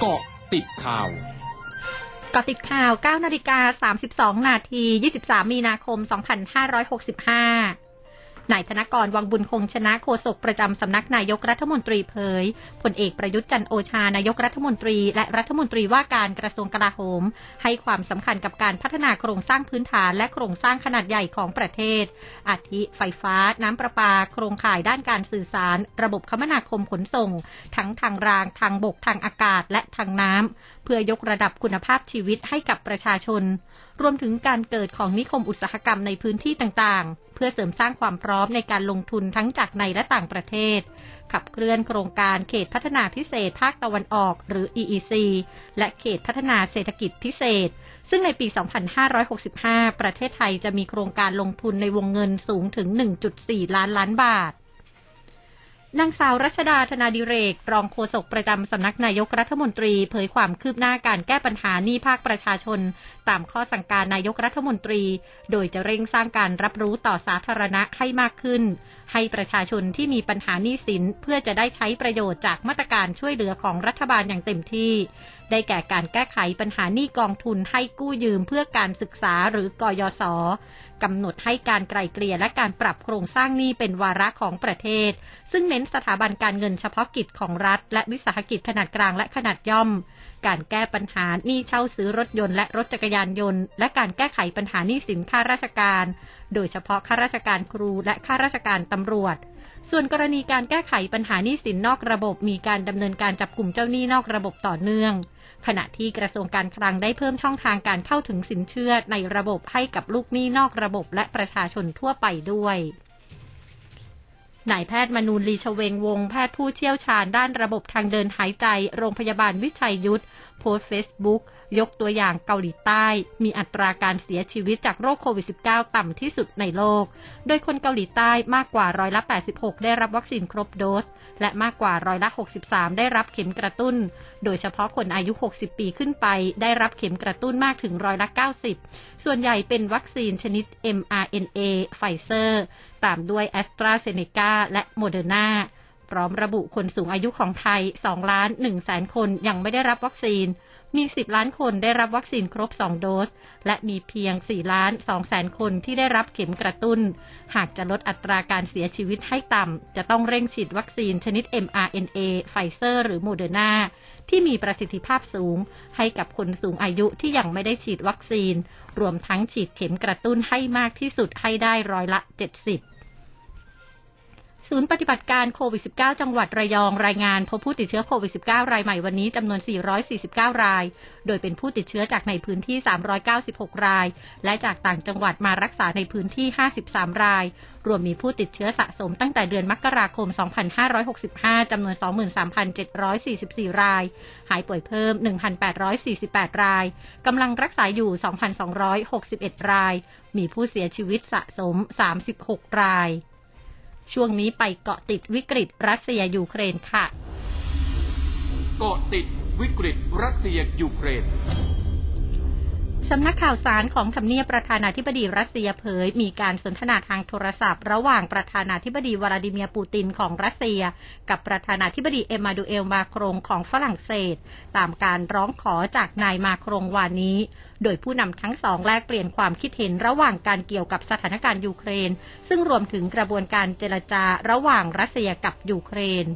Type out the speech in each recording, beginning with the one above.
เกาะติดข่าวกาะติดข่าว 9 นาฬิกา 32 นาที 23 มีนาคม 2565 นายธนกรวังบุญคงชนะโฆษกประจำสำนักนายกรัฐมนตรีเผยพลเอกประยุทธ์จันโอชานายกรัฐมนตรี และรัฐมนตรีว่าการกระทรวงกลาโหม ให้ความสำคัญกับการพัฒนาโครงสร้างพื้นฐานและโครงสร้างขนาดใหญ่ของประเทศ อาทิไฟฟ้า น้ำประปา โครงข่ายด้านการสื่อสาร ระบบคมนาคมขนส่ง ทั้งทางราง ทางบก ทางอากาศ และทางน้ำ เพื่อยกระดับคุณภาพชีวิตให้กับประชาชน รวมถึงการเกิดของนิคมอุตสาหกรรมในพื้นที่ต่างๆ เพื่อเสริมสร้างความพร้อมในการลงทุนทั้งจากในและต่างประเทศ ขับเคลื่อนโครงการเขตพัฒนาพิเศษภาคตะวันออกหรือ EEC และเขตพัฒนาเศรษฐกิจพิเศษ ซึ่งในปี 2565 ประเทศไทยจะมีโครงการลงทุนในวงเงินสูงถึง 1.4 ล้านล้านบาท นางสาวรัชดาธนาดิเรก รองโฆษกประจำสำนักนายกรัฐมนตรี เผยความคืบหน้าการแก้ปัญหาหนี้ภาคประชาชน ตามข้อสั่งการนายกรัฐมนตรี โดยจะเร่งสร้างการรับรู้ต่อสาธารณะให้มากขึ้น ให้ประชาชนที่มีปัญหาหนี้สิน เพื่อจะได้ใช้ประโยชน์จากมาตรการช่วยเหลือของรัฐบาลอย่างเต็มที่ ได้แก่การแก้ไขปัญหาหนี้กองทุนให้กู้ยืมเพื่อการศึกษาหรือกยศกำหนดให้การไกลเกลี่ยและการปรับโครงสร้างหนี้เป็นวาระของประเทศ ซึ่งเน้นสถาบันการเงินเฉพาะกิจของรัฐ และวิสาหกิจขนาดกลางและขนาดย่อมการแก้ปัญหาหนี้เช่าซื้อรถยนต์และรถจักรยานยนต์ และการแก้ไขปัญหาหนี้สินข้าราชการ โดยเฉพาะข้าราชการครูและข้าราชการตำรวจ ส่วนกรณีการแก้ไขปัญหาหนี้สินนอกระบบ มีการดำเนินการจับกลุ่มเจ้าหนี้นอกระบบต่อเนื่อง ขณะที่กระทรวงการคลังได้เพิ่มช่องทางการเข้าถึงสินเชื่อในระบบให้กับลูกหนี้นอกระบบและประชาชนทั่วไปด้วย นายแพทย์มนูลลีชเวงวง แพทย์ผู้เชี่ยวชาญด้านระบบทางเดินหายใจ โรงพยาบาลวิชัยยุทธโพสเฟซบุ๊กยกตัวอย่างเกาหลีใต้ มีอัตราการเสียชีวิตจากโรคโควิด -19 ต่ำที่สุดในโลก โดยคนเกาหลีใต้มากกว่าร้อยละ 86 ได้รับวัคซีนครบโดส และมากกว่าร้อยละ 63 ได้รับเข็มกระตุ้น โดยเฉพาะคนอายุ 60 ปีขึ้นไป ได้รับเข็มกระตุ้นมากถึงร้อยละ 90 ส่วนใหญ่เป็นวัคซีนชนิด mRNA ไฟเซอร์ ตามด้วยแอสตราเซเนกาและโมเดอร์นาพร้อมระบุคนสูงอายุของไทย 2 ล้าน1แสนคนยังไม่ได้รับวัคซีน มี 10 ล้านคนได้รับวัคซีนครบ 2 โดส และมีเพียง 4 ล้าน2แสนคนที่ได้รับเข็มกระตุ้น หากจะลดอัตราการเสียชีวิตให้ต่ำ จะต้องเร่งฉีดวัคซีนชนิด mRNA ไฟเซอร์ หรือโมเดอร์นาที่มีประสิทธิภาพสูง ให้กับคนสูงอายุที่ยังไม่ได้ฉีดวัคซีน รวมทั้งฉีดเข็มกระตุ้นให้มากที่สุดให้ได้ร้อยละ 70 ศูนย์ปฏิบัติการโควิด -19 จังหวัดระยองรายงานพบผู้ติดเชื้อโควิด -19 รายใหม่วันนี้จำนวน 449 ราย โดยเป็นผู้ติดเชื้อจากในพื้นที่ 396 ราย และจากต่างจังหวัดมารักษาในพื้นที่ 53 ราย รวมมีผู้ติดเชื้อสะสมตั้งแต่เดือนมกราคม 2565 จำนวน 23,744 ราย หายป่วยเพิ่ม 1,848 ราย กำลังรักษาอยู่ 2,261 ราย มีผู้เสียชีวิตสะสม 36 ราย ช่วงนี้ไปเกาะติดวิกฤตรัสเซียยูเครนค่ะ เกาะติดวิกฤตรัสเซียยูเครน สำนักข่าวสารของทำเนียบประธานาธิบดีรัสเซียเผย มีการสนทนาทางโทรศัพท์ ระหว่างประธานาธิบดีวลาดิเมียร์ปูตินของรัสเซีย กับประธานาธิบดีเอมาดูเอลมาครงของฝรั่งเศส ตามการร้องขอจากนายมาครงวานนี้ โดยผู้นำทั้งสองแลกเปลี่ยนความคิดเห็นระหว่างการเกี่ยวกับสถานการณ์ยูเครน ซึ่งรวมถึงกระบวนการเจรจาระหว่างรัสเซียกับยูเครน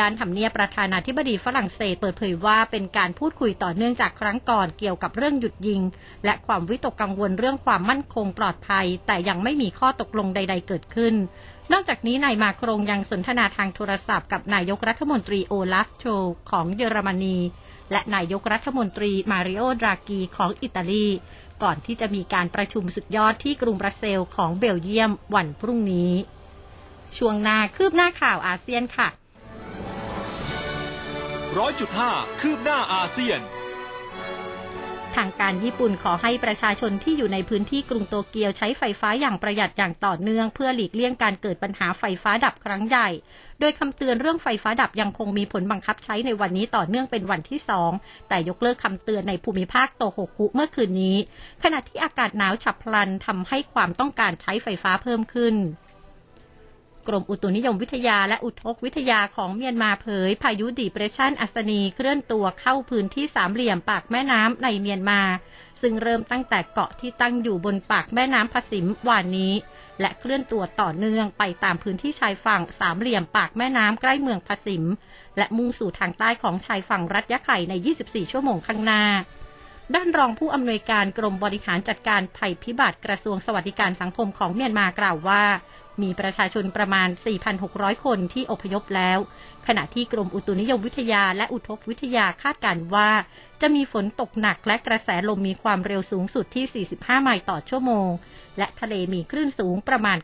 ด้านทำเนียบประธานาธิบดีฝรั่งเศสเปิดเผยว่าเป็นการพูดคุยต่อเนื่องจากครั้งก่อนเกี่ยวกับเรื่องหยุดยิง และความวิตกกังวลเรื่องความมั่นคงปลอดภัย แต่ยังไม่มีข้อตกลงใด ๆ เกิดขึ้น นอกจากนี้นายมาครงยังสนทนาทางโทรศัพท์กับนายกรัฐมนตรีโอลาฟโชลซ์ของเยอรมนี และนายกรัฐมนตรีมาริโอดรากีของอิตาลี ก่อนที่จะมีการประชุมสุดยอดที่กรุงบรัสเซลส์ของเบลเยียมวันพรุ่งนี้ ช่วงหน้าคืบหน้าข่าวอาเซียนค่ะ ร้อยจุดห้าคืบหน้าอาเซียน ทางการญี่ปุ่นขอให้ประชาชนที่อยู่ในพื้นที่กรุงโตเกียวใช้ไฟฟ้าอย่างประหยัดอย่างต่อเนื่อง เพื่อหลีกเลี่ยงการเกิดปัญหาไฟฟ้าดับครั้งใหญ่ โดยคำเตือนเรื่องไฟฟ้าดับยังคงมีผลบังคับใช้ในวันนี้ต่อเนื่องเป็นวันที่สองแต่ยกเลิกคำเตือนในภูมิภาคโตโฮคุเมื่อคืนนี้ ขณะที่อากาศหนาวฉับพลันทำให้ความต้องการใช้ไฟฟ้าเพิ่มขึ้น กรมอุตุนิยมวิทยาและอุทกวิทยาของเมียนมาเผย พายุดีเพรสชันอัศนีเคลื่อนตัวเข้าพื้นที่สามเหลี่ยมปากแม่น้ำในเมียนมา ซึ่งเริ่มตั้งแต่เกาะที่ตั้งอยู่บนปากแม่น้ำพสิมวานนี้ และเคลื่อนตัวต่อเนื่องไปตามพื้นที่ชายฝั่งสามเหลี่ยมปากแม่น้ำใกล้เมืองพสิม และมุ่งสู่ทางใต้ของชายฝั่งรัฐยะไข่ใน 24 ชั่วโมงข้างหน้าด้านรองผู้อำนวยการกรมบริหารจัดการภัยพิบัติกระทรวงสวัสดิการสังคมของเมียนมากล่าวว่า มีประชาชนประมาณ 4,600 คนที่อพยพแล้ว ขณะที่กรมอุตุนิยมวิทยาและอุทกวิทยาคาดการณ์ว่า จะมีฝนตกหนักและกระแสลมมีความเร็วสูงสุดที่ 45 ไมล์ต่อชั่วโมง และทะเลมีคลื่นสูงประมาณ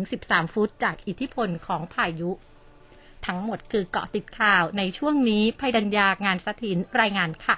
9-13 ฟุต จากอิทธิพลของพายุ ทั้งหมดคือเกาะติดข่าวในช่วงนี้ภัยดัญญางานสถินรายงานค่ะ